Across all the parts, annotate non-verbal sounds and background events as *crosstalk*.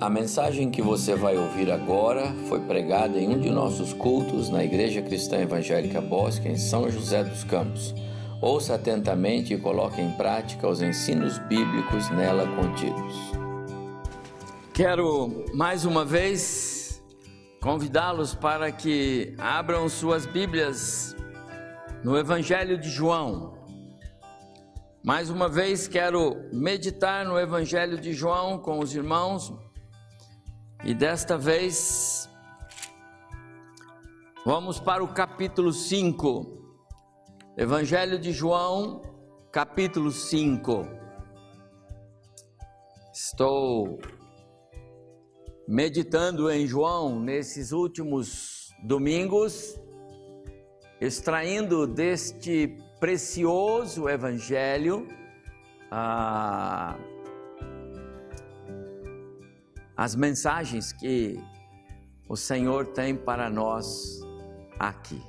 A mensagem que você vai ouvir agora foi pregada em um de nossos cultos na Igreja Cristã Evangélica Bosque, em São José dos Campos. Ouça atentamente e coloque em prática os ensinos bíblicos nela contidos. Quero mais uma vez convidá-los para que abram suas Bíblias no Evangelho de João. Mais uma vez quero meditar no Evangelho de João com os irmãos e desta vez vamos para o capítulo 5. Evangelho de João, capítulo 5. Estou meditando em João nesses últimos domingos, extraindo deste precioso evangelho a as mensagens que o Senhor tem para nós aqui.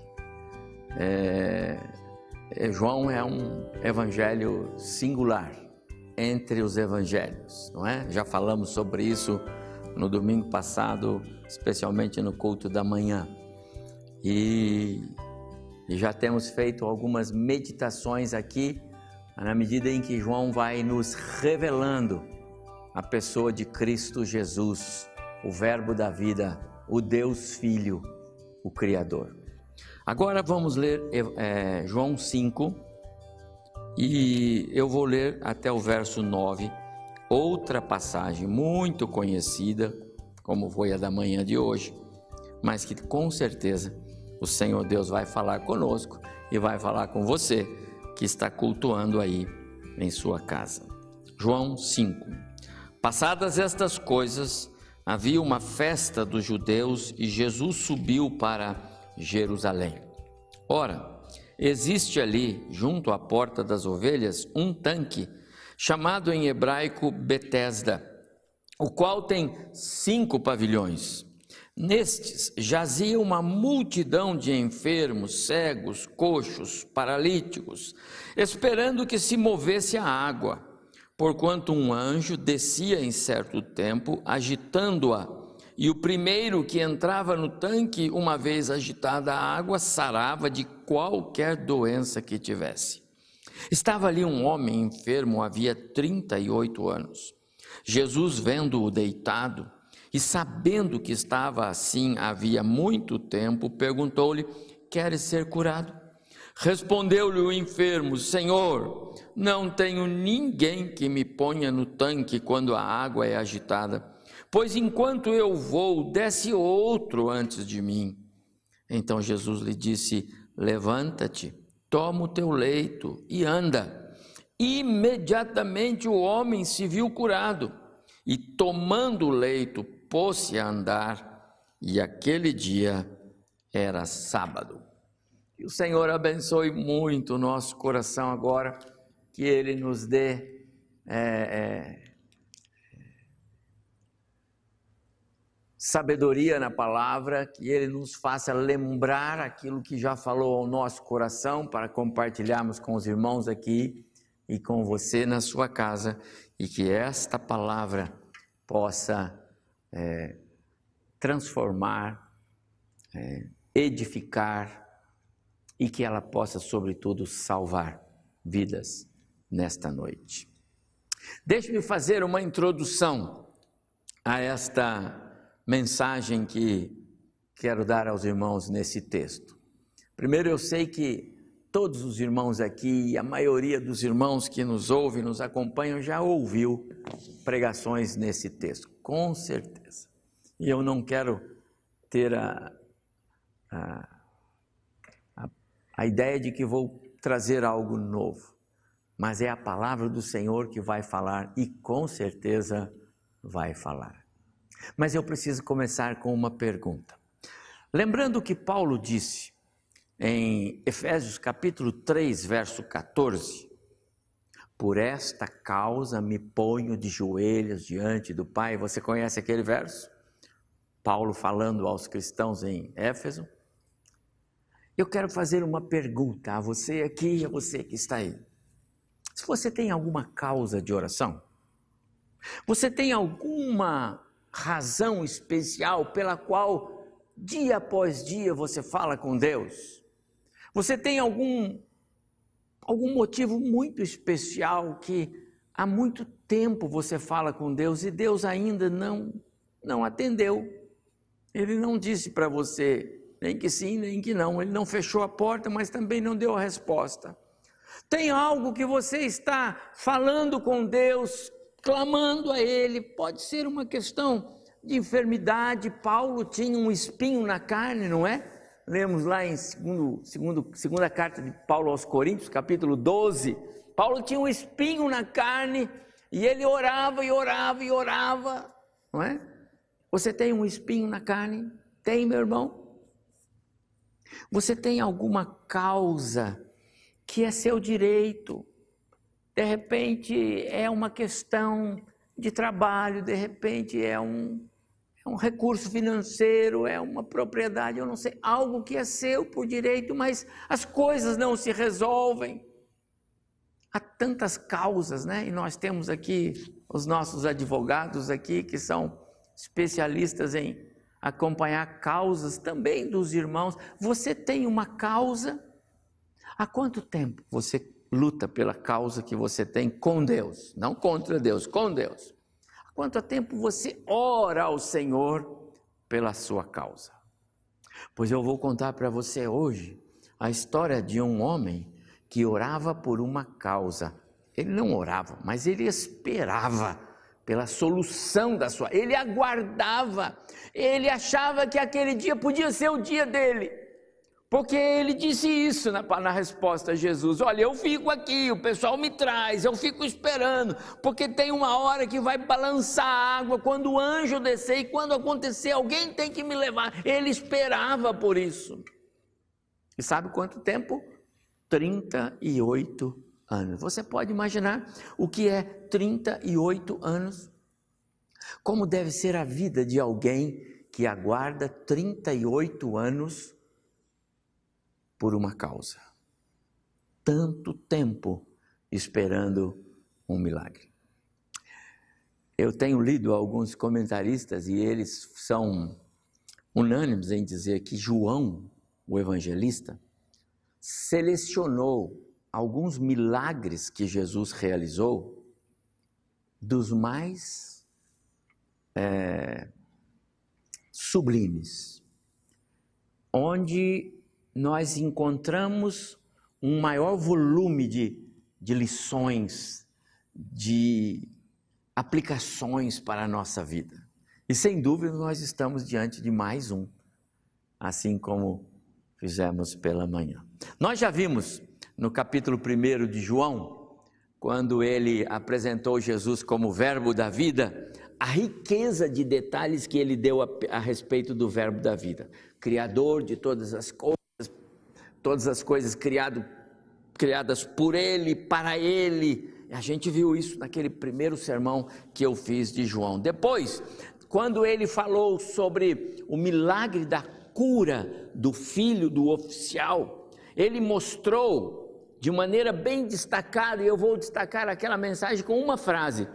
É, é, João é um evangelho singular entre os evangelhos, não é? Já falamos sobre isso no domingo passado, especialmente no culto da manhã. E, e já temos feito algumas meditações aqui, na medida em que João vai nos revelando a pessoa de Cristo Jesus, o Verbo da vida, o Deus Filho, o Criador. Agora vamos ler é, João 5 e eu vou ler até o verso 9, outra passagem muito conhecida, como foi a da manhã de hoje, mas que com certeza o Senhor Deus vai falar conosco e vai falar com você que está cultuando aí em sua casa. João 5. Passadas estas coisas, havia uma festa dos judeus e Jesus subiu para Jerusalém. Ora, existe ali, junto à porta das ovelhas, um tanque, chamado em hebraico Betesda, o qual tem cinco pavilhões. Nestes jazia uma multidão de enfermos, cegos, coxos, paralíticos, esperando que se movesse a água porquanto um anjo descia em certo tempo, agitando-a, e o primeiro que entrava no tanque, uma vez agitada a água, sarava de qualquer doença que tivesse. Estava ali um homem enfermo, havia 38 anos. Jesus, vendo-o deitado e sabendo que estava assim havia muito tempo, perguntou-lhe: Queres ser curado? Respondeu-lhe o enfermo: Senhor, não tenho ninguém que me ponha no tanque quando a água é agitada, pois enquanto eu vou, desce outro antes de mim. Então Jesus lhe disse: Levanta-te, toma o teu leito e anda. Imediatamente o homem se viu curado e, tomando o leito, pôs-se a andar, e aquele dia era sábado. Que o Senhor abençoe muito o nosso coração agora, que Ele nos dê é, é, sabedoria na palavra, que Ele nos faça lembrar aquilo que já falou ao nosso coração para compartilharmos com os irmãos aqui e com você na sua casa, e que esta palavra possa é, transformar, é, edificar, e que ela possa, sobretudo, salvar vidas nesta noite. Deixe-me fazer uma introdução a esta mensagem que quero dar aos irmãos nesse texto. Primeiro, eu sei que todos os irmãos aqui, a maioria dos irmãos que nos ouvem, nos acompanham, já ouviu pregações nesse texto, com certeza. E eu não quero ter a, a a ideia de que vou trazer algo novo, mas é a palavra do Senhor que vai falar e com certeza vai falar. Mas eu preciso começar com uma pergunta. Lembrando que Paulo disse em Efésios capítulo 3, verso 14: Por esta causa me ponho de joelhos diante do Pai. Você conhece aquele verso? Paulo falando aos cristãos em Éfeso. Eu quero fazer uma pergunta a você aqui e a você que está aí. Se você tem alguma causa de oração, você tem alguma razão especial pela qual dia após dia você fala com Deus? Você tem algum algum motivo muito especial que há muito tempo você fala com Deus e Deus ainda não não atendeu. Ele não disse para você nem que sim, nem que não. Ele não fechou a porta, mas também não deu a resposta. Tem algo que você está falando com Deus, clamando a Ele, pode ser uma questão de enfermidade. Paulo tinha um espinho na carne, não é? Lemos lá em segundo, segundo, segunda carta de Paulo aos Coríntios, capítulo 12. Paulo tinha um espinho na carne e ele orava e orava e orava, não é? Você tem um espinho na carne? Tem, meu irmão? Você tem alguma causa que é seu direito? De repente é uma questão de trabalho, de repente é um, é um recurso financeiro, é uma propriedade, eu não sei, algo que é seu por direito, mas as coisas não se resolvem. Há tantas causas, né? E nós temos aqui os nossos advogados aqui que são especialistas em acompanhar causas também dos irmãos. Você tem uma causa? Há quanto tempo você luta pela causa que você tem com Deus? Não contra Deus, com Deus. Há quanto tempo você ora ao Senhor pela sua causa? Pois eu vou contar para você hoje a história de um homem que orava por uma causa. Ele não orava, mas ele esperava pela solução da sua. Ele aguardava, ele achava que aquele dia podia ser o dia dele. Porque ele disse isso na, na, resposta a Jesus: Olha, eu fico aqui, o pessoal me traz, eu fico esperando, porque tem uma hora que vai balançar a água quando o anjo descer e quando acontecer, alguém tem que me levar. Ele esperava por isso. E sabe quanto tempo? 38 anos. Você pode imaginar o que é 38 anos? Como deve ser a vida de alguém que aguarda 38 anos por uma causa? Tanto tempo esperando um milagre. Eu tenho lido alguns comentaristas e eles são unânimes em dizer que João, o evangelista, selecionou alguns milagres que Jesus realizou, dos mais é, sublimes, onde nós encontramos um maior volume de, de lições, de aplicações para a nossa vida. E sem dúvida nós estamos diante de mais um, assim como fizemos pela manhã. Nós já vimos no capítulo 1 de João, quando ele apresentou Jesus como Verbo da vida, a riqueza de detalhes que ele deu a, a respeito do Verbo da vida, Criador de todas as coisas, todas as coisas criado, criadas por ele, para ele. A gente viu isso naquele primeiro sermão que eu fiz de João. Depois, quando ele falou sobre o milagre da cura do filho do oficial, ele mostrou de maneira bem destacada, e eu vou destacar aquela mensagem com uma frase: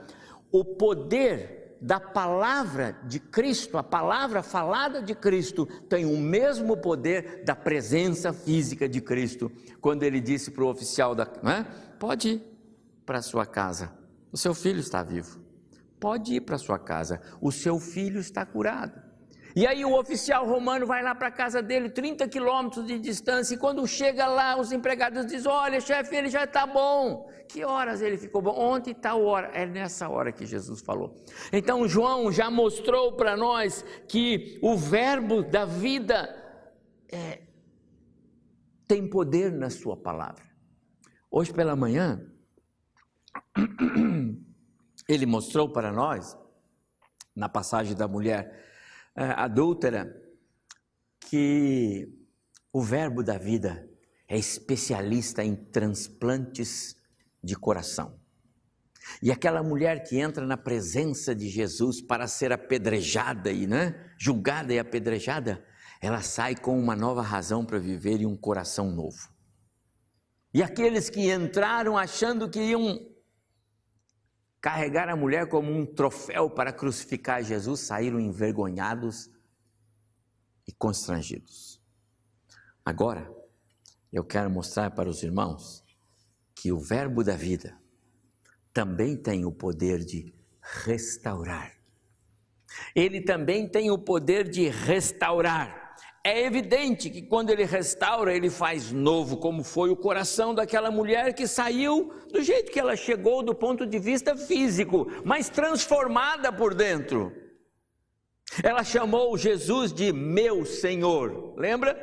o poder da palavra de Cristo, a palavra falada de Cristo, tem o mesmo poder da presença física de Cristo. Quando ele disse para o oficial da, é? pode ir para sua casa, o seu filho está vivo. Pode ir para sua casa, o seu filho está curado. E aí o oficial romano vai lá para a casa dele, 30 quilômetros de distância, e quando chega lá, os empregados dizem, olha chefe, ele já está bom. Que horas ele ficou bom? Ontem tal hora. É nessa hora que Jesus falou. Então João já mostrou para nós que o verbo da vida é, tem poder na sua palavra. Hoje pela manhã, *clears throat* ele mostrou para nós, na passagem da mulher adúltera que o Verbo da vida é especialista em transplantes de coração. E aquela mulher que entra na presença de Jesus para ser apedrejada e né, julgada e apedrejada, ela sai com uma nova razão para viver e um coração novo. E aqueles que entraram achando que iam carregaram a mulher como um troféu para crucificar Jesus, saíram envergonhados e constrangidos. Agora, eu quero mostrar para os irmãos que o Verbo da vida também tem o poder de restaurar. Ele também tem o poder de restaurar. É evidente que quando ele restaura, ele faz novo, como foi o coração daquela mulher que saiu do jeito que ela chegou do ponto de vista físico, mas transformada por dentro. Ela chamou Jesus de meu Senhor, lembra?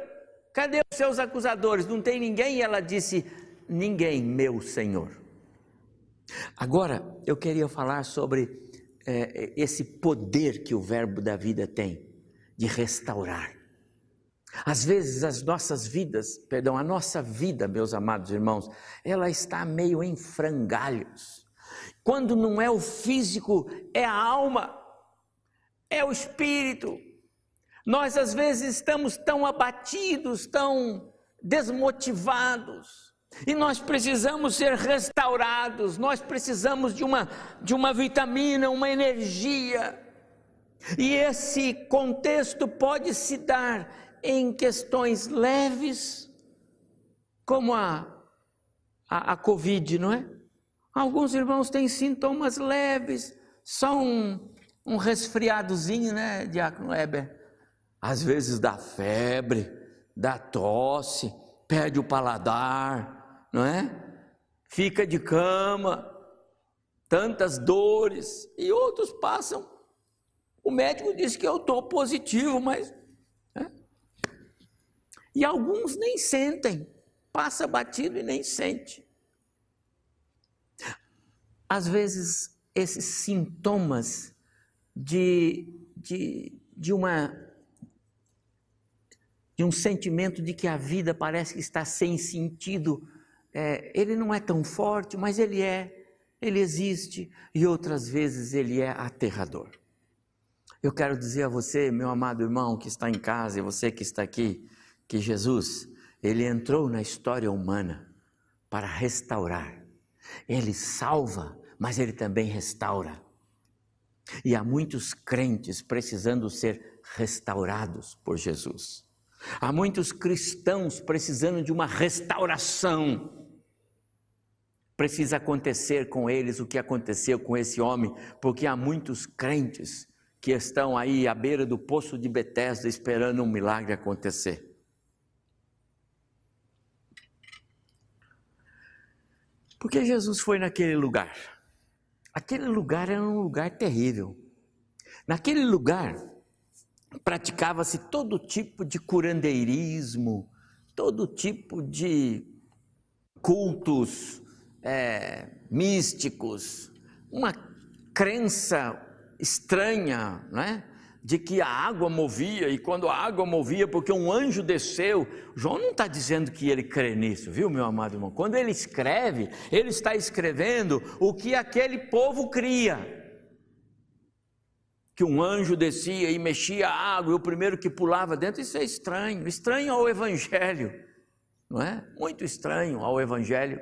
Cadê os seus acusadores? Não tem ninguém? E ela disse: Ninguém, meu Senhor. Agora, eu queria falar sobre é, esse poder que o Verbo da vida tem de restaurar. Às vezes as nossas vidas, perdão, a nossa vida, meus amados irmãos, ela está meio em frangalhos. Quando não é o físico, é a alma, é o espírito. Nós às vezes estamos tão abatidos, tão desmotivados, e nós precisamos ser restaurados, nós precisamos de uma, de uma vitamina, uma energia. E esse contexto pode se dar em questões leves, como a, a, a Covid, não é? Alguns irmãos têm sintomas leves, só um, um resfriadozinho, né, Diácono Weber? Às vezes dá febre, dá tosse, perde o paladar, não é? Fica de cama, tantas dores, e outros passam. O médico disse que eu estou positivo, mas e alguns nem sentem, passa batido e nem sente. Às vezes, esses sintomas de, de, de, uma, de um sentimento de que a vida parece que está sem sentido, é, ele não é tão forte, mas ele é, ele existe, e outras vezes ele é aterrador. Eu quero dizer a você, meu amado irmão que está em casa, e você que está aqui, que Jesus, ele entrou na história humana para restaurar. Ele salva, mas ele também restaura. E há muitos crentes precisando ser restaurados por Jesus. Há muitos cristãos precisando de uma restauração. Precisa acontecer com eles o que aconteceu com esse homem, porque há muitos crentes que estão aí à beira do poço de Betesda esperando um milagre acontecer. Porque Jesus foi naquele lugar. Aquele lugar era um lugar terrível. Naquele lugar praticava-se todo tipo de curandeirismo, todo tipo de cultos é, místicos, uma crença estranha, não é? De que a água movia, e quando a água movia, porque um anjo desceu, João não está dizendo que ele crê nisso, viu, meu amado irmão? Quando ele escreve, ele está escrevendo o que aquele povo cria. Que um anjo descia e mexia a água, e o primeiro que pulava dentro, isso é estranho, estranho ao Evangelho, não é? Muito estranho ao Evangelho.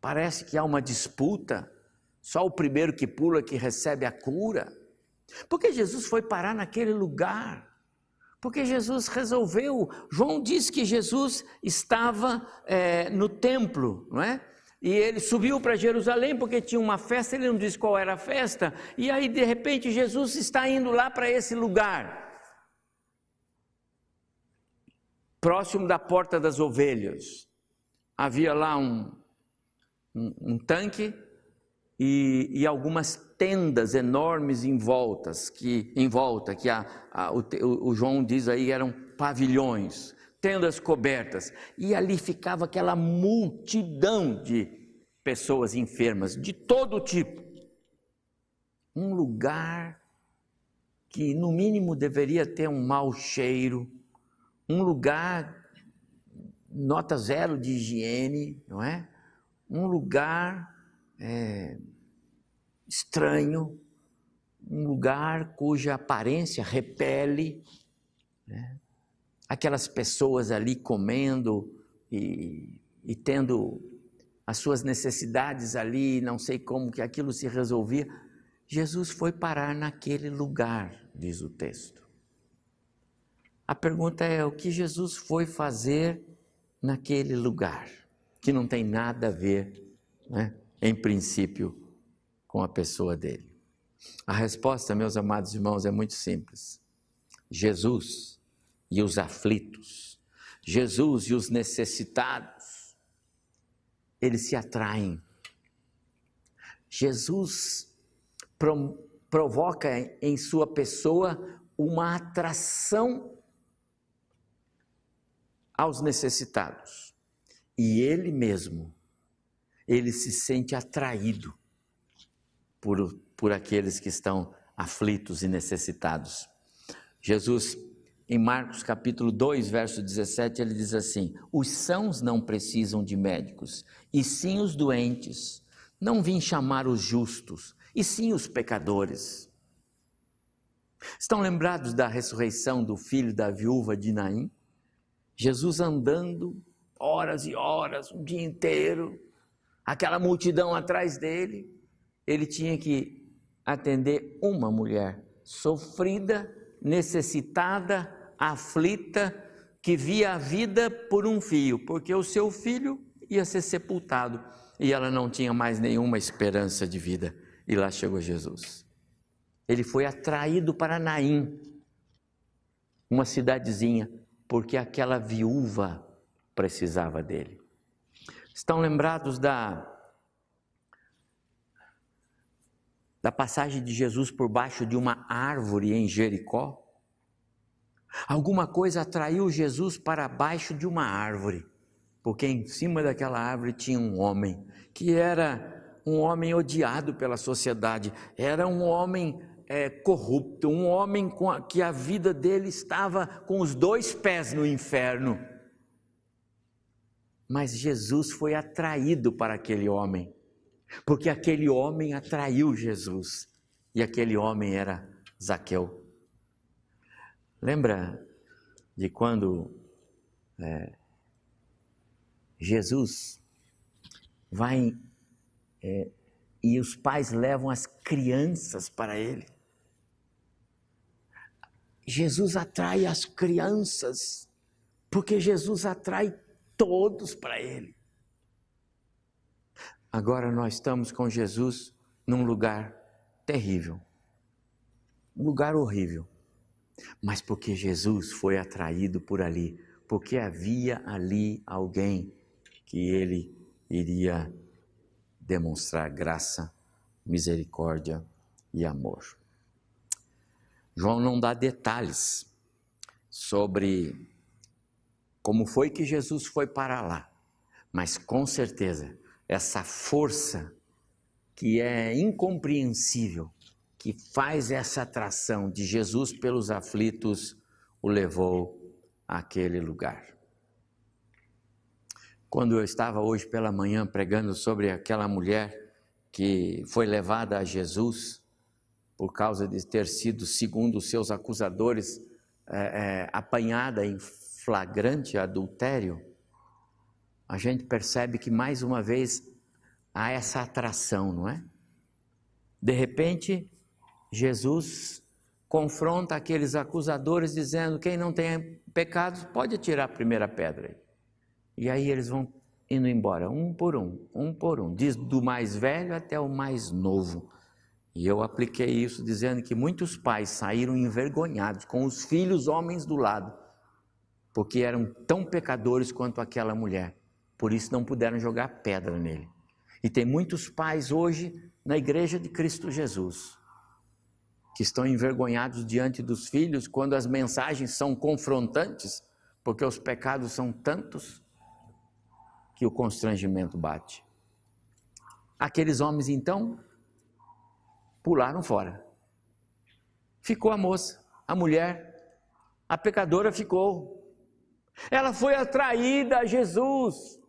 Parece que há uma disputa, só o primeiro que pula que recebe a cura. Porque Jesus foi parar naquele lugar. Porque Jesus resolveu. João diz que Jesus estava é, no templo, não é? E ele subiu para Jerusalém porque tinha uma festa, ele não diz qual era a festa, e aí de repente Jesus está indo lá para esse lugar, próximo da porta das ovelhas. Havia lá um, um, um tanque e, e algumas tendas enormes em voltas, que em volta, que a, a, o, o João diz aí eram pavilhões, tendas cobertas, e ali ficava aquela multidão de pessoas enfermas de todo tipo. Um lugar que no mínimo deveria ter um mau cheiro, um lugar nota zero de higiene, não é? Um lugar é, estranho, um lugar cuja aparência repele, né? aquelas pessoas ali comendo e, e tendo as suas necessidades ali, não sei como que aquilo se resolvia. Jesus foi parar naquele lugar, diz o texto. A pergunta é: o que Jesus foi fazer naquele lugar? Que não tem nada a ver, né, em princípio, com a pessoa dele. A resposta, meus amados irmãos, é muito simples. Jesus e os aflitos, Jesus e os necessitados, eles se atraem. Jesus provoca em sua pessoa uma atração aos necessitados. E ele mesmo, ele se sente atraído por, por aqueles que estão aflitos e necessitados. Jesus, em Marcos capítulo 2, verso 17, ele diz assim: Os sãos não precisam de médicos, e sim os doentes. Não vim chamar os justos, e sim os pecadores. Estão lembrados da ressurreição do filho da viúva de Naim? Jesus andando horas e horas, um dia inteiro, aquela multidão atrás dele, ele tinha que atender uma mulher sofrida, necessitada, aflita, que via a vida por um fio, porque o seu filho ia ser sepultado e ela não tinha mais nenhuma esperança de vida. E lá chegou Jesus. Ele foi atraído para Naim, uma cidadezinha porque aquela viúva precisava dele. Estão lembrados da da passagem de Jesus por baixo de uma árvore em Jericó? Alguma coisa atraiu Jesus para baixo de uma árvore, porque em cima daquela árvore tinha um homem que era um homem odiado pela sociedade, era um homem é, corrupto, um homem a, que a vida dele estava com os dois pés no inferno. Mas Jesus foi atraído para aquele homem, porque aquele homem atraiu Jesus, e aquele homem era Zaqueu. Lembra de quando é, Jesus vai é, e os pais levam as crianças para ele? Jesus atrai as crianças, porque Jesus atrai todos para Ele. Agora nós estamos com Jesus num lugar terrível, um lugar horrível, mas porque Jesus foi atraído por ali, porque havia ali alguém que ele iria demonstrar graça, misericórdia e amor. João não dá detalhes sobre como foi que Jesus foi para lá, mas com certeza essa força que é incompreensível, que faz essa atração de Jesus pelos aflitos, o levou àquele lugar. Quando eu estava hoje pela manhã pregando sobre aquela mulher que foi levada a Jesus, por causa de ter sido, segundo os seus acusadores, é, é, apanhada em flagrante adultério, a gente percebe que mais uma vez há essa atração, não é? De repente, Jesus confronta aqueles acusadores dizendo: quem não tem pecados pode tirar a primeira pedra. E aí eles vão indo embora, um por um, um por um, diz do mais velho até o mais novo. E eu apliquei isso dizendo que muitos pais saíram envergonhados com os filhos homens do lado, porque eram tão pecadores quanto aquela mulher. Por isso não puderam jogar pedra nele. E tem muitos pais hoje na igreja de Cristo Jesus que estão envergonhados diante dos filhos quando as mensagens são confrontantes, porque os pecados são tantos que o constrangimento bate. Aqueles homens então pularam fora. Ficou a moça, a mulher, a pecadora ficou. Ela foi atraída a Jesus.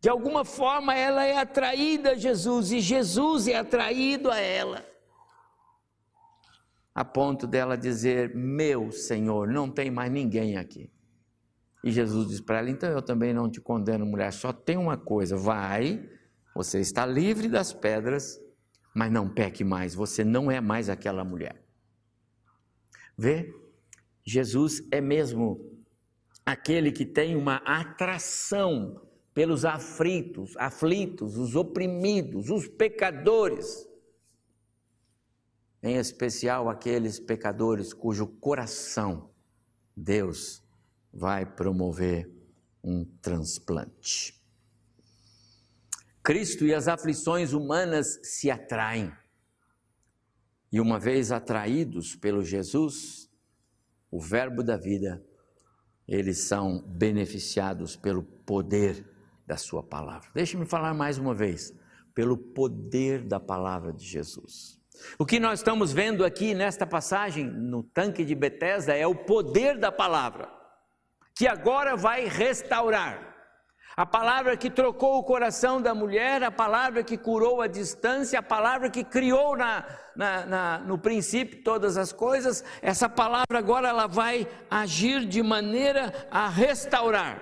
De alguma forma ela é atraída a Jesus e Jesus é atraído a ela. A ponto dela dizer: Meu Senhor, não tem mais ninguém aqui. E Jesus diz para ela: Então eu também não te condeno, mulher, só tem uma coisa: vai, você está livre das pedras, mas não peque mais, você não é mais aquela mulher. Vê? Jesus é mesmo aquele que tem uma atração pelos aflitos, aflitos, os oprimidos, os pecadores. Em especial aqueles pecadores cujo coração Deus vai promover um transplante. Cristo e as aflições humanas se atraem. E uma vez atraídos pelo Jesus, o Verbo da vida, eles são beneficiados pelo poder da Sua palavra. Deixe-me falar mais uma vez, pelo poder da palavra de Jesus. O que nós estamos vendo aqui nesta passagem, no tanque de Betesda, é o poder da palavra, que agora vai restaurar. A palavra que trocou o coração da mulher, a palavra que curou a distância, a palavra que criou na, na, na, no princípio todas as coisas, essa palavra agora ela vai agir de maneira a restaurar.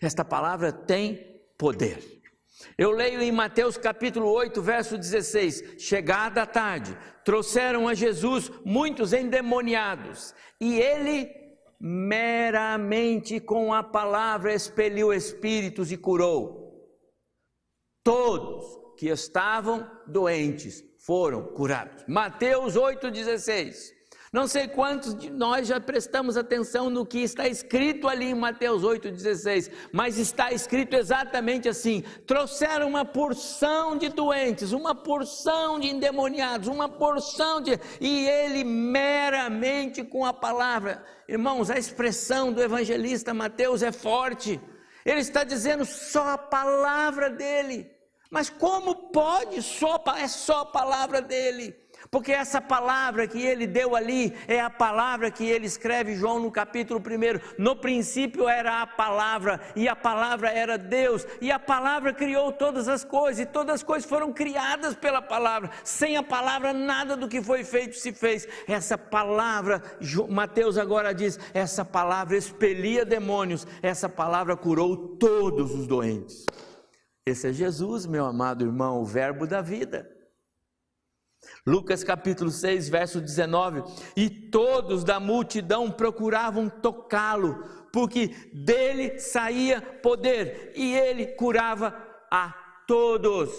Esta palavra tem poder. Eu leio em Mateus capítulo 8, verso 16: Chegada a tarde, trouxeram a Jesus muitos endemoniados, e ele meramente com a palavra expeliu espíritos e curou. Todos que estavam doentes foram curados. Mateus 8,16. Não sei quantos de nós já prestamos atenção no que está escrito ali em Mateus 8,16, mas está escrito exatamente assim: trouxeram uma porção de doentes, uma porção de endemoniados, uma porção de. e ele meramente com a palavra. Irmãos, a expressão do evangelista Mateus é forte, ele está dizendo só a palavra dele. Mas como pode? Só, é só a palavra dele. Porque essa palavra que ele deu ali é a palavra que ele escreve, João, no capítulo 1. No princípio era a palavra, e a palavra era Deus, e a palavra criou todas as coisas, e todas as coisas foram criadas pela palavra. Sem a palavra, nada do que foi feito se fez. Essa palavra, Mateus agora diz: essa palavra expelia demônios, essa palavra curou todos os doentes. Esse é Jesus, meu amado irmão, o Verbo da vida. Lucas capítulo 6, verso 19: E todos da multidão procuravam tocá-lo, porque dele saía poder, e ele curava a todos.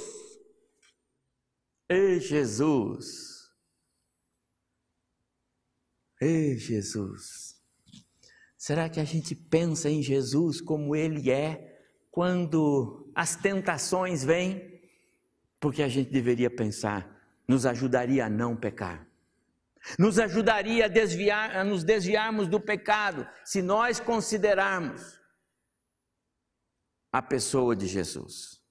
Ei Jesus! Ei Jesus! Será que a gente pensa em Jesus como ele é quando as tentações vêm? Porque a gente deveria pensar nos ajudaria a não pecar. Nos ajudaria a, desviar, a nos desviarmos do pecado, se nós considerarmos a pessoa de Jesus.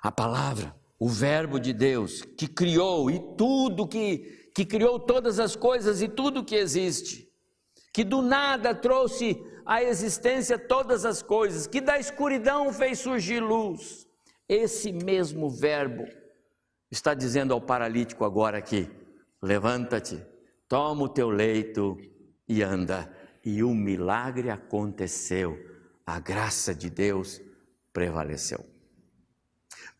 A palavra, o Verbo de Deus, que criou e tudo que, que criou todas as coisas e tudo que existe, que do nada trouxe à existência todas as coisas, que da escuridão fez surgir luz. Esse mesmo Verbo está dizendo ao paralítico agora aqui: levanta-te, toma o teu leito e anda. E o milagre aconteceu, a graça de Deus prevaleceu.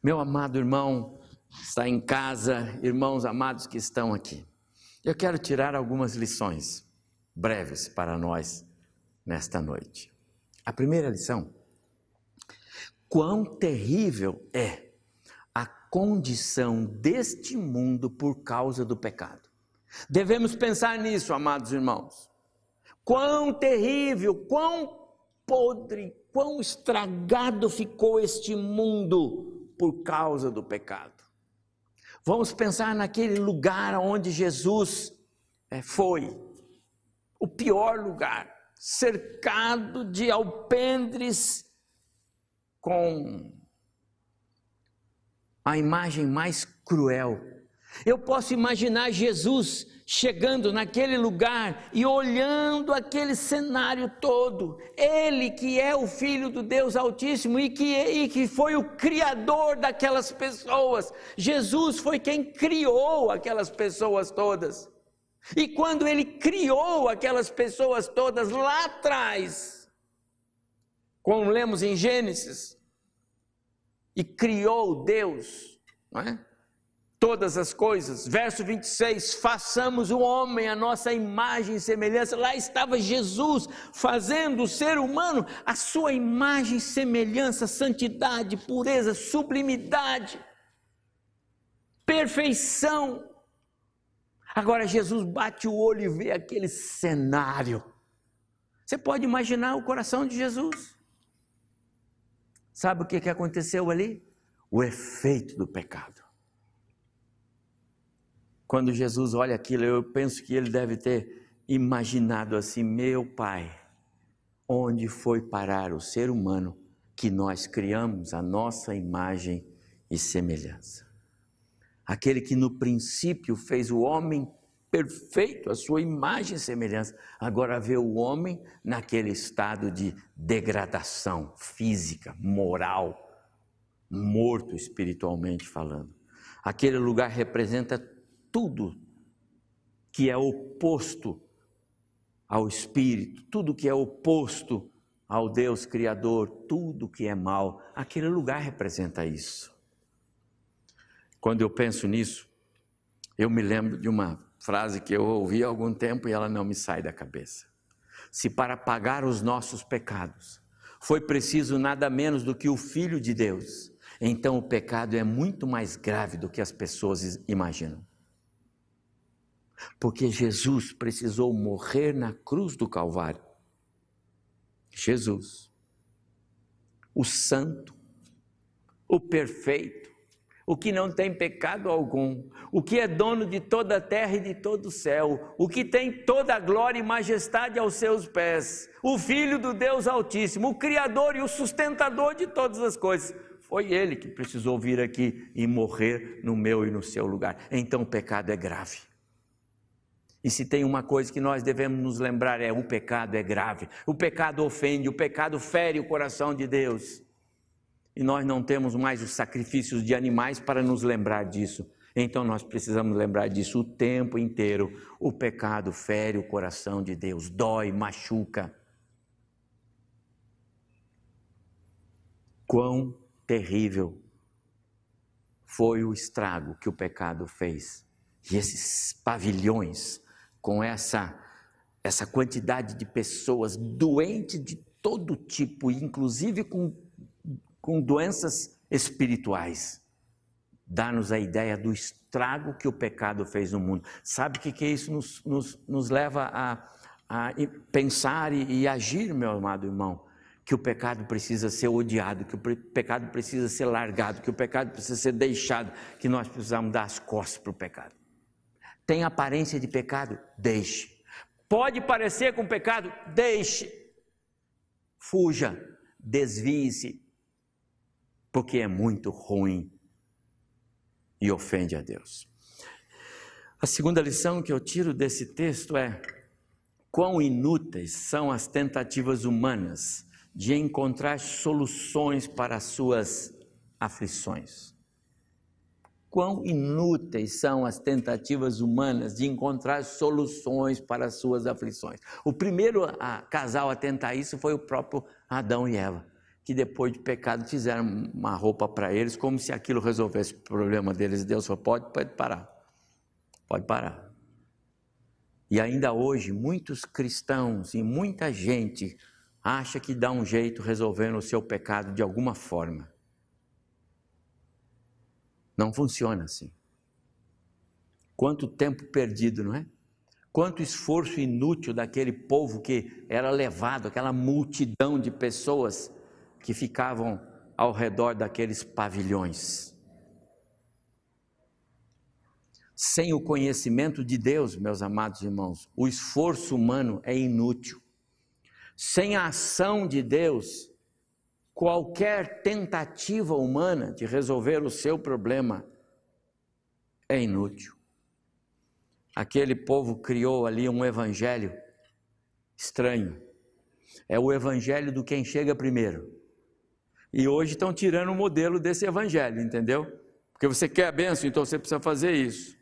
Meu amado irmão, está em casa, irmãos amados que estão aqui. Eu quero tirar algumas lições breves para nós nesta noite. A primeira lição: quão terrível é condição deste mundo por causa do pecado. Devemos pensar nisso, amados irmãos. Quão terrível, quão podre, quão estragado ficou este mundo por causa do pecado. Vamos pensar naquele lugar onde Jesus é, foi, o pior lugar, cercado de alpendres com a imagem mais cruel. Eu posso imaginar Jesus chegando naquele lugar e olhando aquele cenário todo. Ele que é o Filho do Deus Altíssimo e que, e que foi o Criador daquelas pessoas. Jesus foi quem criou aquelas pessoas todas. E quando ele criou aquelas pessoas todas lá atrás, como lemos em Gênesis, e criou Deus, não é? todas as coisas. Verso 26: façamos o homem a nossa imagem e semelhança. Lá estava Jesus fazendo o ser humano a sua imagem e semelhança, santidade, pureza, sublimidade, perfeição. Agora Jesus bate o olho e vê aquele cenário. Você pode imaginar o coração de Jesus? Sabe o que aconteceu ali? O efeito do pecado. Quando Jesus olha aquilo, eu penso que ele deve ter imaginado assim: meu Pai, onde foi parar o ser humano que nós criamos a nossa imagem e semelhança? Aquele que no princípio fez o homem perfeito, a sua imagem e semelhança, agora vê o homem naquele estado de degradação física, moral, morto espiritualmente falando. Aquele lugar representa tudo que é oposto ao Espírito, tudo que é oposto ao Deus Criador, tudo que é mal, aquele lugar representa isso. Quando eu penso nisso, eu me lembro de uma frase que eu ouvi há algum tempo e ela não me sai da cabeça. Se para pagar os nossos pecados foi preciso nada menos do que o Filho de Deus, então o pecado é muito mais grave do que as pessoas imaginam. Porque Jesus precisou morrer na cruz do Calvário. Jesus, o santo, o perfeito, o que não tem pecado algum, o que é dono de toda a terra e de todo o céu, o que tem toda a glória e majestade aos seus pés, o Filho do Deus Altíssimo, o Criador e o sustentador de todas as coisas. Foi ele que precisou vir aqui e morrer no meu e no seu lugar. Então o pecado é grave. E se tem uma coisa que nós devemos nos lembrar é o pecado é grave. O pecado ofende, o pecado fere o coração de Deus. E nós não temos mais os sacrifícios de animais para nos lembrar disso. Então nós precisamos lembrar disso o tempo inteiro. O pecado fere o coração de Deus, dói, machuca. Quão terrível foi o estrago que o pecado fez. E esses pavilhões com essa, essa quantidade de pessoas doentes de todo tipo, inclusive com, com doenças espirituais. Dá-nos a ideia do estrago que o pecado fez no mundo. Sabe o que, que isso nos, nos, nos leva a, a pensar e, e agir, meu amado irmão? que o pecado precisa ser odiado, que o pecado precisa ser largado, que o pecado precisa ser deixado, que nós precisamos dar as costas para o pecado tem aparência de pecado, deixe. Pode parecer com pecado, deixe. Fuja, desvie-se, porque é muito ruim e ofende a Deus. A segunda lição que eu tiro desse texto é: quão inúteis são as tentativas humanas de encontrar soluções para as suas aflições quão inúteis são as tentativas humanas de encontrar soluções para as suas aflições. O primeiro a, casal a tentar isso foi o próprio Adão e Eva, que depois de pecado fizeram uma roupa para eles, como se aquilo resolvesse o problema deles. Deus falou: pode, pode parar, pode parar. E ainda hoje, muitos cristãos e muita gente acha que dá um jeito resolvendo o seu pecado de alguma forma. Não funciona assim. Quanto tempo perdido, não é? Quanto esforço inútil daquele povo que era levado, aquela multidão de pessoas que ficavam ao redor daqueles pavilhões. Sem o conhecimento de Deus, meus amados irmãos, o esforço humano é inútil. Sem a ação de Deus, qualquer tentativa humana de resolver o seu problema é inútil. Aquele povo criou ali um evangelho estranho. É o evangelho do quem chega primeiro. E hoje estão tirando o modelo desse evangelho, entendeu? Porque você quer a benção, então você precisa fazer isso.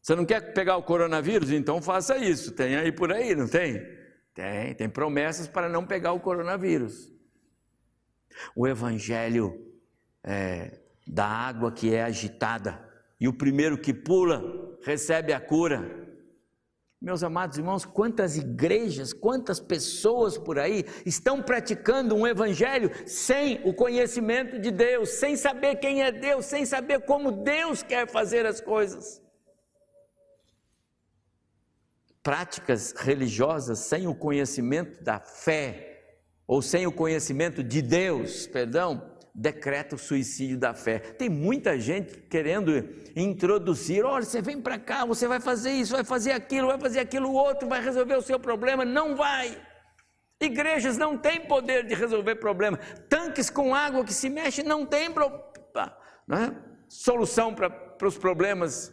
Você não quer pegar o coronavírus? Então faça isso. Tem aí por aí, não tem? Tem, tem promessas para não pegar o coronavírus. O evangelho é, da água que é agitada e o primeiro que pula recebe a cura. Meus amados irmãos, quantas igrejas, quantas pessoas por aí estão praticando um evangelho sem o conhecimento de Deus, sem saber quem é Deus, sem saber como Deus quer fazer as coisas. Práticas religiosas sem o conhecimento da fé, ou sem o conhecimento de Deus, perdão, decreta o suicídio da fé. Tem muita gente querendo introduzir: olha, você vem para cá, você vai fazer isso, vai fazer aquilo, vai fazer aquilo outro, vai resolver o seu problema. Não vai. Igrejas não têm poder de resolver problema. Tanques com água que se mexe não tem pro... não é? solução para os problemas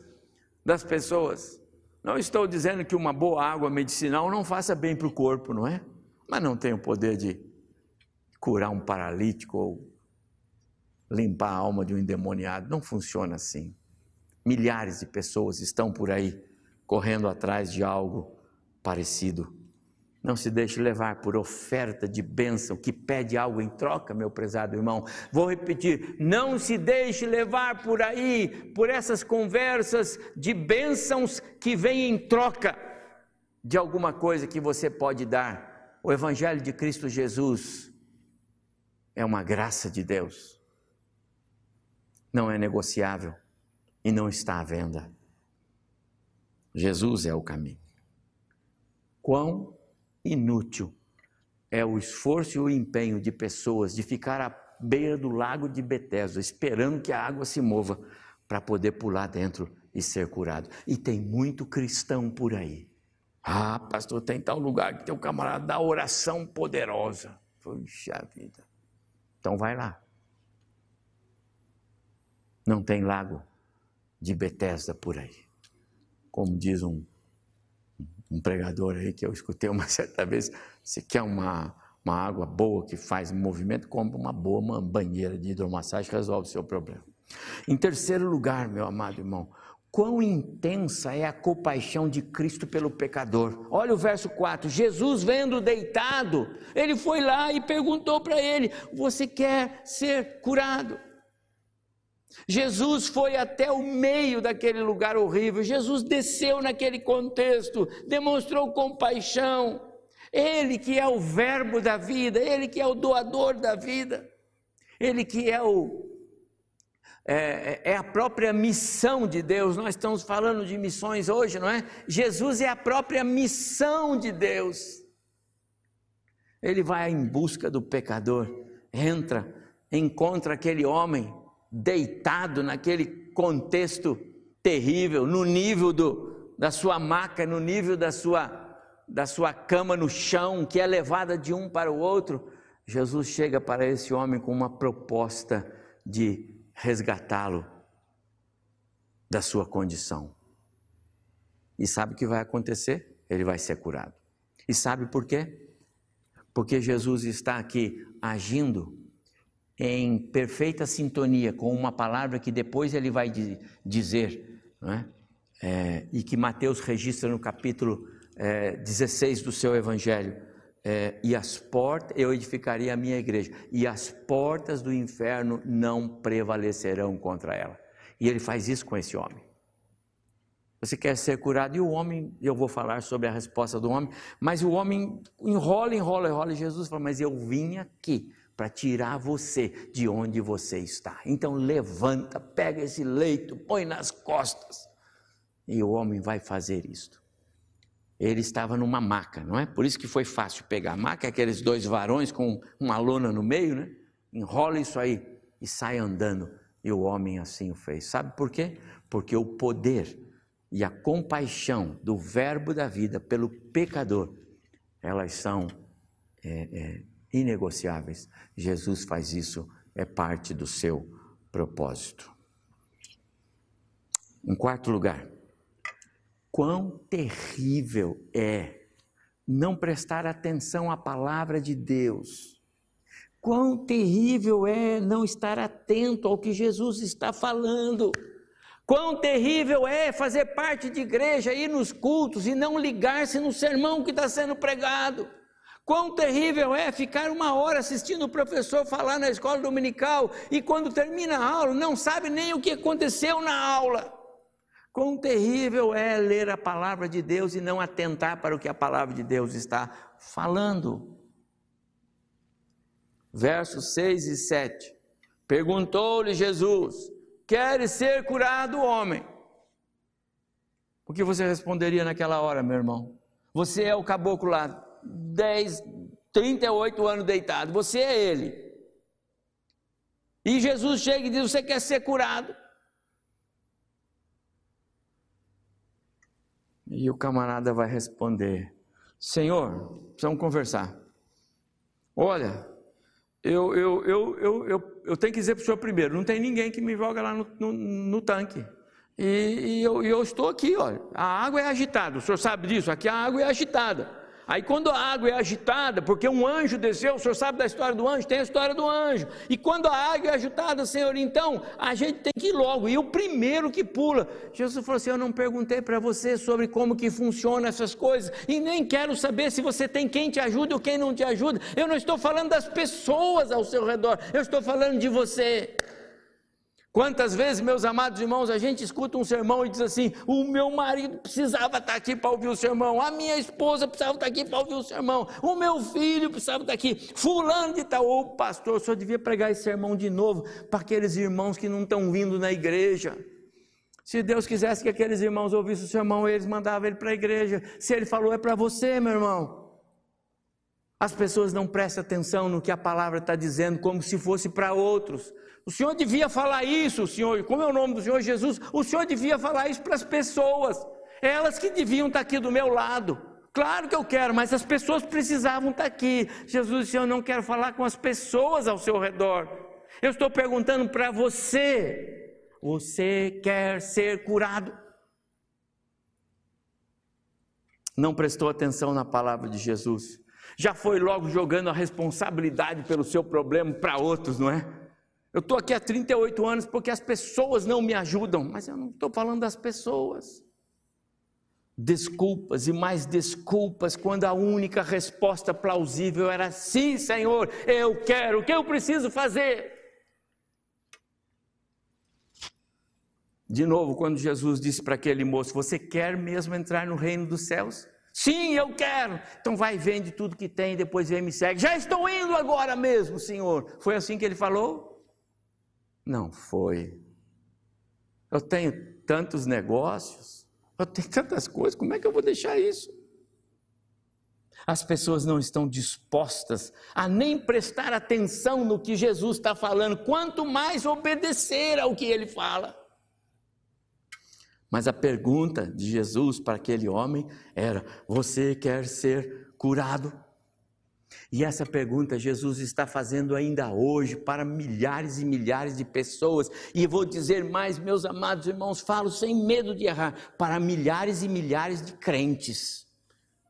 das pessoas. Não estou dizendo que uma boa água medicinal não faça bem para o corpo, não é? Mas não tem o poder de curar um paralítico ou limpar a alma de um endemoniado. Não funciona assim. Milhares de pessoas estão por aí correndo atrás de algo parecido. Não se deixe levar por oferta de bênção que pede algo em troca, meu prezado irmão. Vou repetir: não se deixe levar por aí, por essas conversas de bênçãos que vêm em troca de alguma coisa que você pode dar. O Evangelho de Cristo Jesus é uma graça de Deus não é negociável e não está à venda. Jesus é o caminho. Quão inútil é o esforço e o empenho de pessoas de ficar à beira do lago de Betesda, esperando que a água se mova para poder pular dentro e ser curado. E tem muito cristão por aí. Ah, pastor, tem tal lugar que tem camarada da oração poderosa. Puxa vida. Então vai lá. Não tem lago de Betesda por aí. Como diz um, um pregador aí que eu escutei uma *laughs* certa vez, se quer uma, uma água boa que faz movimento, compra uma boa uma banheira de hidromassagem, resolve o seu problema. Em terceiro lugar, meu amado irmão, quão intensa é a compaixão de Cristo pelo pecador. Olha o verso 4: Jesus, vendo deitado, ele foi lá e perguntou para ele: Você quer ser curado? Jesus foi até o meio daquele lugar horrível, Jesus desceu naquele contexto, demonstrou compaixão. Ele que é o Verbo da vida, Ele que é o doador da vida, Ele que é o. É, é, a própria missão de Deus, nós estamos falando de missões hoje, não é? Jesus é a própria missão de Deus. Ele vai em busca do pecador, entra, encontra aquele homem deitado naquele contexto terrível, no nível do, da sua maca, no nível da sua, da sua cama no chão, que é levada de um para o outro, Jesus chega para esse homem com uma proposta de resgatá-lo da sua condição. E sabe o que vai acontecer? Ele vai ser curado. E sabe por quê? Porque Jesus está aqui agindo em perfeita sintonia com uma palavra que depois ele vai dizer, é? É, e que Mateus registra no capítulo é, 16 do seu evangelho. É, e as portas, eu edificaria a minha igreja, e as portas do inferno não prevalecerão contra ela. E ele faz isso com esse homem. Você quer ser curado? E o homem, eu vou falar sobre a resposta do homem, mas o homem enrola, enrola, enrola. E Jesus fala: Mas eu vim aqui para tirar você de onde você está. Então levanta, pega esse leito, põe nas costas. E o homem vai fazer isto. Ele estava numa maca, não é? Por isso que foi fácil pegar a maca, aqueles dois varões com uma lona no meio, né? Enrola isso aí e sai andando. E o homem assim o fez. Sabe por quê? Porque o poder e a compaixão do Verbo da vida pelo pecador, elas são é, é, inegociáveis. Jesus faz isso, é parte do seu propósito. Em quarto lugar, quão terrível é não prestar atenção à palavra de Deus. Quão terrível é não estar atento ao que Jesus está falando. Quão terrível é fazer parte de igreja, ir nos cultos e não ligar-se no sermão que está sendo pregado. Quão terrível é ficar uma hora assistindo o professor falar na escola dominical e quando termina a aula não sabe nem o que aconteceu na aula. Quão terrível é ler a palavra de Deus e não atentar para o que a palavra de Deus está falando. Versos 6 e 7. Perguntou-lhe Jesus: Queres ser curado, homem? O que você responderia naquela hora, meu irmão? Você é o caboclo lá, 10, 38 anos deitado, você é ele. E Jesus chega e diz: Você quer ser curado? E o camarada vai responder: Senhor, precisamos conversar. Olha, eu, eu, eu, eu, eu, eu tenho que dizer para o senhor primeiro: não tem ninguém que me joga lá no, no, no tanque. E, e eu, eu, estou aqui, olha. A água é agitada, o senhor sabe disso? Aqui a água é agitada. Aí quando a água é agitada, porque um anjo desceu, o senhor sabe da história do anjo? Tem a história do anjo. E quando a água é agitada, Senhor, então a gente tem que ir logo. E o primeiro que pula, Jesus falou assim: Eu não perguntei para você sobre como que funciona essas coisas, e nem quero saber se você tem quem te ajuda ou quem não te ajuda. Eu não estou falando das pessoas ao seu redor, eu estou falando de você. Quantas vezes, meus amados irmãos, a gente escuta um sermão e diz assim: o meu marido precisava estar aqui para ouvir o sermão, a minha esposa precisava estar aqui para ouvir o sermão, o meu filho precisava estar aqui, fulano de tal, ô pastor, o senhor devia pregar esse sermão de novo para aqueles irmãos que não estão vindo na igreja. Se Deus quisesse que aqueles irmãos ouvissem o sermão, eles mandavam ele para a igreja. Se ele falou, é para você, meu irmão. As pessoas não prestam atenção no que a palavra está dizendo, como se fosse para outros. O Senhor devia falar isso, o Senhor, como é o nome do Senhor Jesus? O Senhor devia falar isso para as pessoas, elas que deviam estar aqui do meu lado. Claro que eu quero, mas as pessoas precisavam estar aqui. Jesus disse: Eu não quero falar com as pessoas ao seu redor. Eu estou perguntando para você: você quer ser curado? Não prestou atenção na palavra de Jesus. Já foi logo jogando a responsabilidade pelo seu problema para outros, não é? Eu estou aqui há 38 anos porque as pessoas não me ajudam, mas eu não estou falando das pessoas. Desculpas e mais desculpas, quando a única resposta plausível era: sim, Senhor, eu quero, o que eu preciso fazer? De novo, quando Jesus disse para aquele moço: Você quer mesmo entrar no reino dos céus? Sim, eu quero. Então vai, vende tudo que tem, depois vem me segue. Já estou indo agora mesmo, Senhor. Foi assim que ele falou? Não foi. Eu tenho tantos negócios, eu tenho tantas coisas, como é que eu vou deixar isso? As pessoas não estão dispostas a nem prestar atenção no que Jesus está falando, quanto mais obedecer ao que ele fala. Mas a pergunta de Jesus para aquele homem era: Você quer ser curado? E essa pergunta Jesus está fazendo ainda hoje para milhares e milhares de pessoas. E vou dizer mais, meus amados irmãos, falo sem medo de errar, para milhares e milhares de crentes.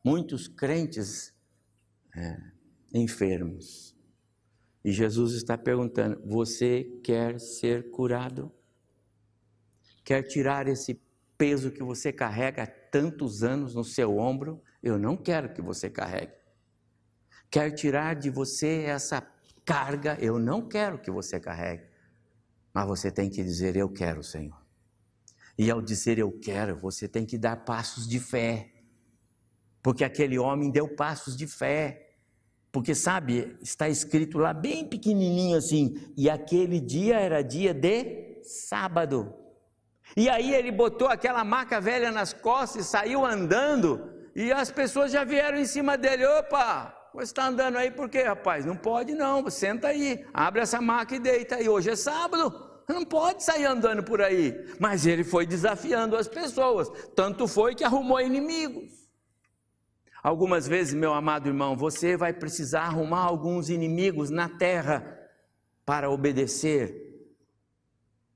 Muitos crentes é, enfermos. E Jesus está perguntando: Você quer ser curado? Quer tirar esse peso que você carrega há tantos anos no seu ombro? Eu não quero que você carregue quer tirar de você essa carga, eu não quero que você carregue. Mas você tem que dizer: Eu quero, Senhor. E ao dizer eu quero, você tem que dar passos de fé. Porque aquele homem deu passos de fé. Porque sabe, está escrito lá bem pequenininho assim, e aquele dia era dia de sábado. E aí ele botou aquela maca velha nas costas e saiu andando, e as pessoas já vieram em cima dele: opa, você está andando aí por quê, rapaz? Não pode não, senta aí, abre essa maca e deita aí. Hoje é sábado, não pode sair andando por aí. Mas ele foi desafiando as pessoas, tanto foi que arrumou inimigos. Algumas vezes, meu amado irmão, você vai precisar arrumar alguns inimigos na terra para obedecer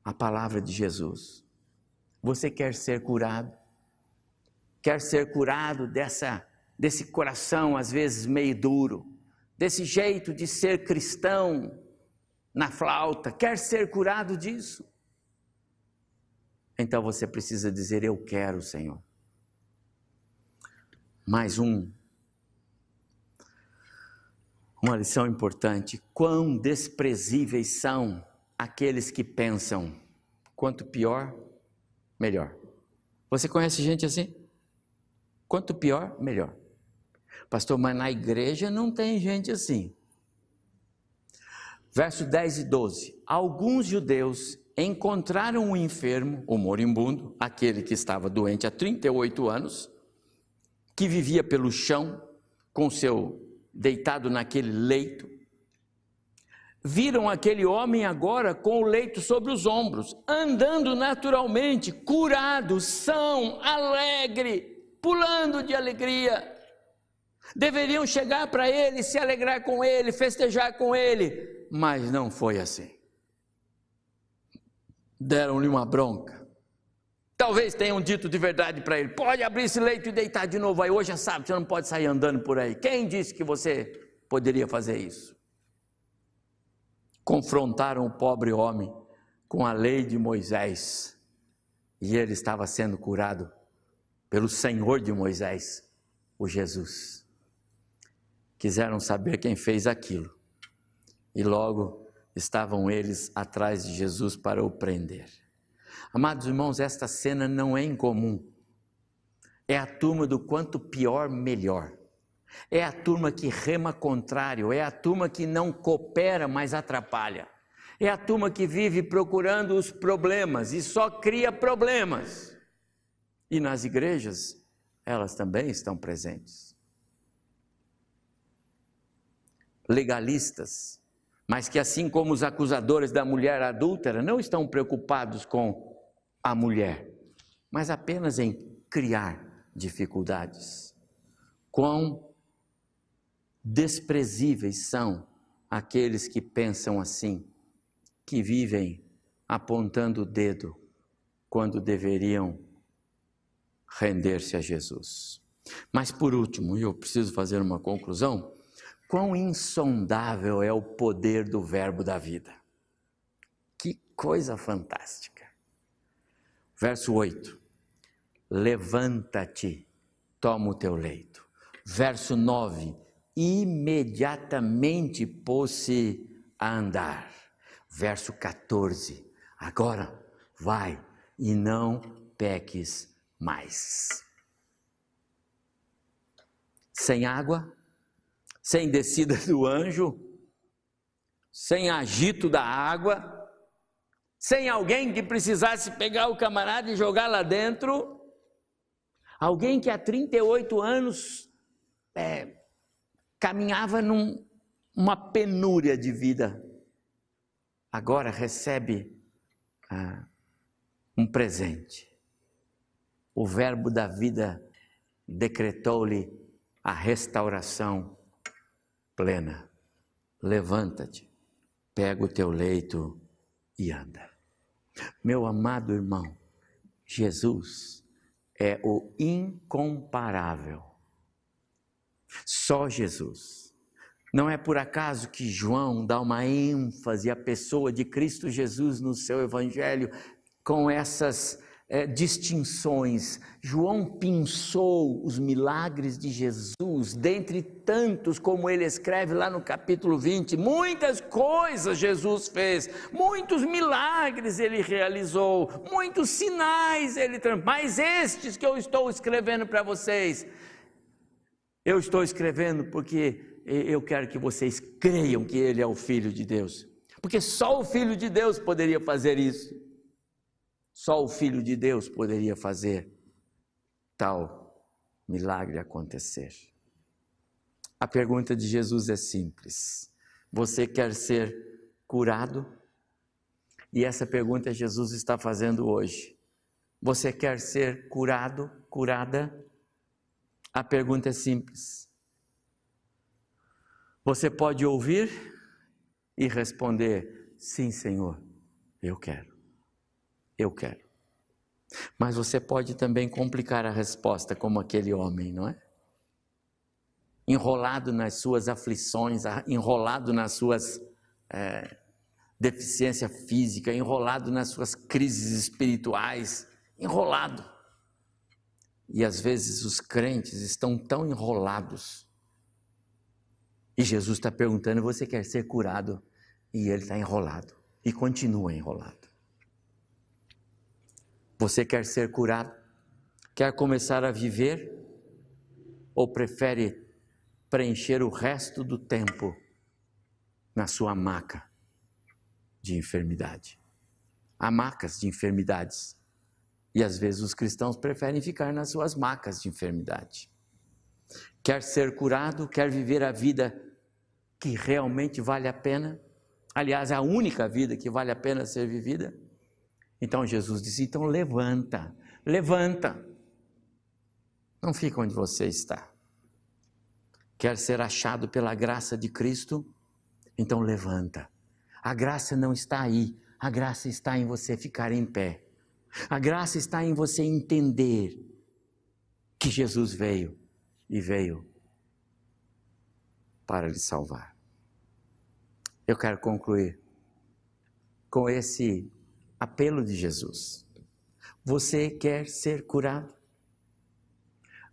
a palavra de Jesus. Você quer ser curado? Quer ser curado dessa desse coração às vezes meio duro, desse jeito de ser cristão na flauta, quer ser curado disso? Então você precisa dizer: Eu quero, Senhor. Mais um. Uma lição importante: quão desprezíveis são aqueles que pensam, quanto pior, melhor. Você conhece gente assim? Quanto pior, melhor. Pastor, mas na igreja não tem gente assim. Verso 10 e 12. Alguns judeus encontraram um enfermo, o moribundo, aquele que estava doente há 38 anos, que vivia pelo chão, com seu deitado naquele leito. Viram aquele homem agora com o leito sobre os ombros, andando naturalmente, curado, são, alegre, pulando de alegria. Deveriam chegar para ele, se alegrar com ele, festejar com ele, mas não foi assim. Deram-lhe uma bronca. Talvez tenham dito de verdade para ele: pode abrir esse leito e deitar de novo aí. Hoje é sábado, você não pode sair andando por aí. Quem disse que você poderia fazer isso? Confrontaram o pobre homem com a lei de Moisés e ele estava sendo curado pelo Senhor de Moisés, o Jesus quiseram saber quem fez aquilo. E logo estavam eles atrás de Jesus para o prender. Amados irmãos, esta cena não é incomum. É a turma do quanto pior, melhor. É a turma que rema contrário, é a turma que não coopera, mas atrapalha. É a turma que vive procurando os problemas e só cria problemas. E nas igrejas, elas também estão presentes. Legalistas, mas que, assim como os acusadores da mulher adúltera, não estão preocupados com a mulher, mas apenas em criar dificuldades. Quão desprezíveis são aqueles que pensam assim, que vivem apontando o dedo quando deveriam render-se a Jesus. Mas por último, e eu preciso fazer uma conclusão, Quão insondável é o poder do Verbo da vida. Que coisa fantástica. Verso 8: Levanta-te, toma o teu leito. Verso 9: Imediatamente pôs-se a andar. Verso 14: Agora vai e não peques mais. Sem água, sem descida do anjo, sem agito da água, sem alguém que precisasse pegar o camarada e jogar lá dentro, alguém que há 38 anos é, caminhava numa penúria de vida, agora recebe ah, um presente. O Verbo da vida decretou-lhe a restauração plena. Levanta-te, pega o teu leito e anda. Meu amado irmão, Jesus é o incomparável. Só Jesus. Não é por acaso que João dá uma ênfase à pessoa de Cristo Jesus no seu evangelho com essas é, distinções. João pinçou os milagres de Jesus, dentre tantos como ele escreve lá no capítulo 20. Muitas coisas Jesus fez, muitos milagres ele realizou, muitos sinais ele mas estes que eu estou escrevendo para vocês, eu estou escrevendo porque eu quero que vocês creiam que ele é o Filho de Deus. Porque só o Filho de Deus poderia fazer isso. Só o Filho de Deus poderia fazer tal milagre acontecer. A pergunta de Jesus é simples: Você quer ser curado? E essa pergunta Jesus está fazendo hoje. Você quer ser curado, curada? A pergunta é simples. Você pode ouvir e responder: Sim, Senhor, eu quero. Eu quero. Mas você pode também complicar a resposta, como aquele homem, não é? Enrolado nas suas aflições, enrolado nas suas é, deficiência física, enrolado nas suas crises espirituais, enrolado. E às vezes os crentes estão tão enrolados. E Jesus está perguntando: você quer ser curado? E ele está enrolado e continua enrolado. Você quer ser curado? Quer começar a viver? Ou prefere preencher o resto do tempo na sua maca de enfermidade? Há macas de enfermidades. E às vezes os cristãos preferem ficar nas suas macas de enfermidade. Quer ser curado, quer viver a vida que realmente vale a pena, aliás, a única vida que vale a pena ser vivida. Então Jesus disse: então levanta, levanta. Não fica onde você está. Quer ser achado pela graça de Cristo? Então levanta. A graça não está aí, a graça está em você ficar em pé. A graça está em você entender que Jesus veio e veio para lhe salvar. Eu quero concluir com esse apelo de Jesus. Você quer ser curado?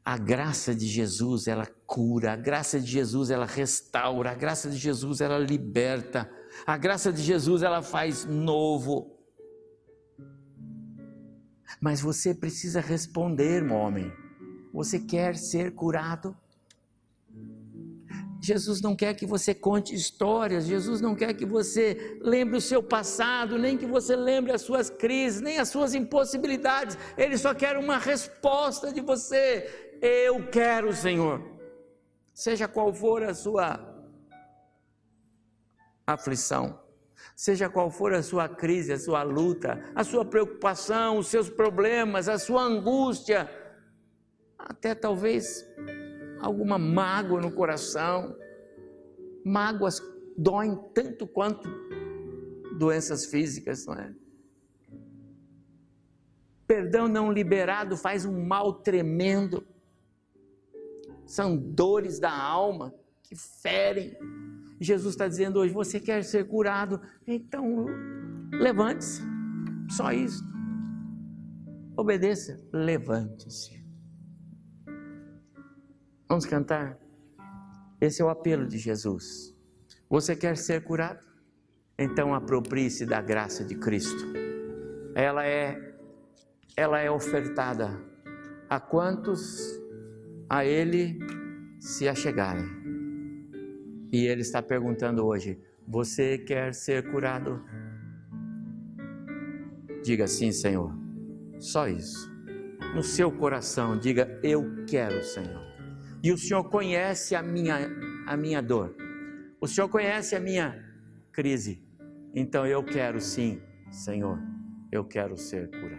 A graça de Jesus, ela cura, a graça de Jesus, ela restaura, a graça de Jesus, ela liberta, a graça de Jesus, ela faz novo. Mas você precisa responder, homem. Você quer ser curado? Jesus não quer que você conte histórias, Jesus não quer que você lembre o seu passado, nem que você lembre as suas crises, nem as suas impossibilidades. Ele só quer uma resposta de você. Eu quero, Senhor. Seja qual for a sua aflição, seja qual for a sua crise, a sua luta, a sua preocupação, os seus problemas, a sua angústia, até talvez alguma mágoa no coração. Mágoas doem tanto quanto doenças físicas, não é? Perdão não liberado faz um mal tremendo. São dores da alma que ferem. Jesus está dizendo hoje: você quer ser curado? Então levante-se. Só isso. Obedeça. Levante-se. Vamos cantar? Esse é o apelo de Jesus. Você quer ser curado? Então aproprie-se da graça de Cristo. Ela é ela é ofertada a quantos a ele se achegarem. E ele está perguntando hoje: você quer ser curado? Diga sim, Senhor. Só isso. No seu coração, diga: Eu quero, Senhor e o Senhor conhece a minha, a minha dor, o Senhor conhece a minha crise, então eu quero sim, Senhor, eu quero ser curado.